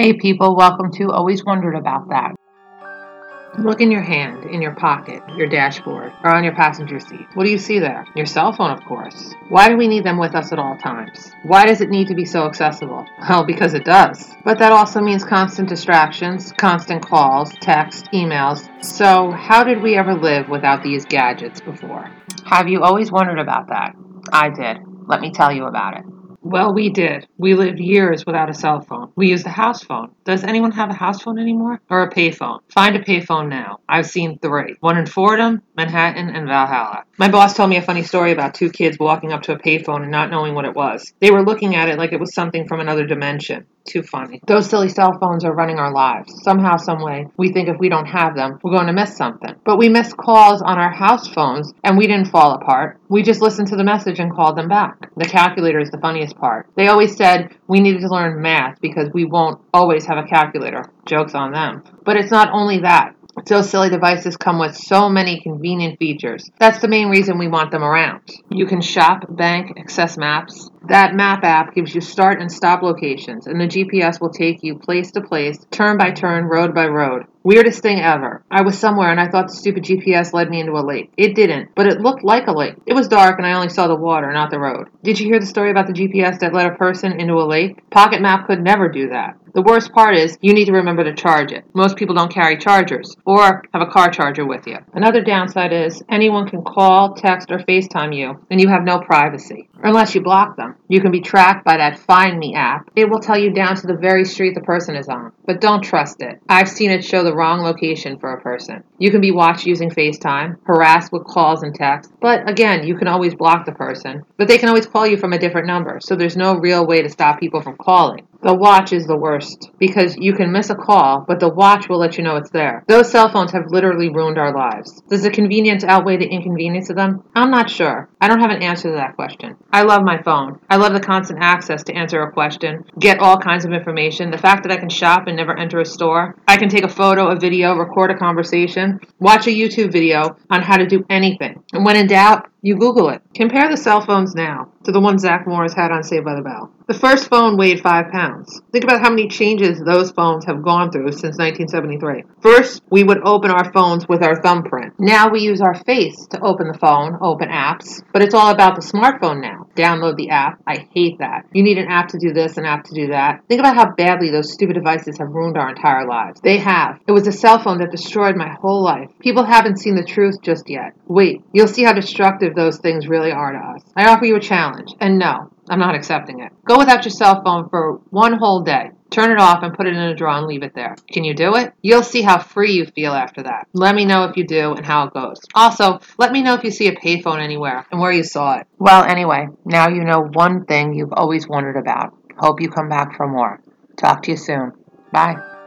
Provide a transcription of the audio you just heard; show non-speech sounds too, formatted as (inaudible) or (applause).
Hey people, welcome to Always Wondered About That. Look in your hand, in your pocket, your dashboard, or on your passenger seat. What do you see there? Your cell phone, of course. Why do we need them with us at all times? Why does it need to be so accessible? (laughs) Well, because it does. But that also means constant distractions, constant calls, text, emails. So, how did we ever live without these gadgets before? Have you always wondered about that? I did. Let me tell you about it. Well, we did. We lived years without a cell phone. We use the house phone. Does anyone have a house phone anymore? Or a payphone? Find a payphone now. I've seen three. One in Fordham, Manhattan, and Valhalla. My boss told me a funny story about two kids walking up to a payphone and not knowing what it was. They were looking at it like it was something from another dimension. Too funny. Those silly cell phones are running our lives. Somehow, someway, we think if we don't have them, we're going to miss something. But we missed calls on our house phones and we didn't fall apart. We just listened to the message and called them back. The calculator is the funniest part. They always said we needed to learn math because we won't always have a calculator. Joke's on them. But it's not only that. Those silly devices come with so many convenient features. That's the main reason we want them around. You can shop, bank, access maps. That map app gives you start and stop locations, and the GPS will take you place to place, turn by turn, road by road. Weirdest thing ever. I was somewhere and I thought the stupid GPS led me into a lake. It didn't, but it looked like a lake. It was dark and I only saw the water, not the road. Did you hear the story about the GPS that led a person into a lake? Pocket Map could never do that. The worst part is you need to remember to charge it. Most people don't carry chargers or have a car charger with you. Another downside is anyone can call, text, or FaceTime you, and you have no privacy. Unless you block them. You can be tracked by that Find Me app. It will tell you down to the very street the person is on. But don't trust it. I've seen it show the wrong location for a person. You can be watched using FaceTime, harassed with calls and texts, but again, you can always block the person. But they can always call you from a different number, so there's no real way to stop people from calling. The watch is the worst because you can miss a call, but the watch will let you know it's there. Those cell phones have literally ruined our lives. Does the convenience outweigh the inconvenience of them? I'm not sure. I don't have an answer to that question. I love my phone. I love the constant access to answer a question, get all kinds of information, the fact that I can shop and never enter a store. I can take a photo, a video, record a conversation, watch a YouTube video on how to do anything. And when in doubt, you Google it. Compare the cell phones now to the one Zach Morris had on Saved by the Bell. The first phone weighed five pounds. Think about how many changes those phones have gone through since 1973. First, we would open our phones with our thumbprint. Now we use our face to open the phone, open apps, but it's all about the smartphone now. Download the app. I hate that. You need an app to do this, an app to do that. Think about how badly those stupid devices have ruined our entire lives. They have. It was a cell phone that destroyed my whole life. People haven't seen the truth just yet. Wait, you'll see how destructive those things really are to us. I offer you a challenge, and no, I'm not accepting it. Go without your cell phone for one whole day. Turn it off and put it in a drawer and leave it there. Can you do it? You'll see how free you feel after that. Let me know if you do and how it goes. Also, let me know if you see a payphone anywhere and where you saw it. Well, anyway, now you know one thing you've always wondered about. Hope you come back for more. Talk to you soon. Bye.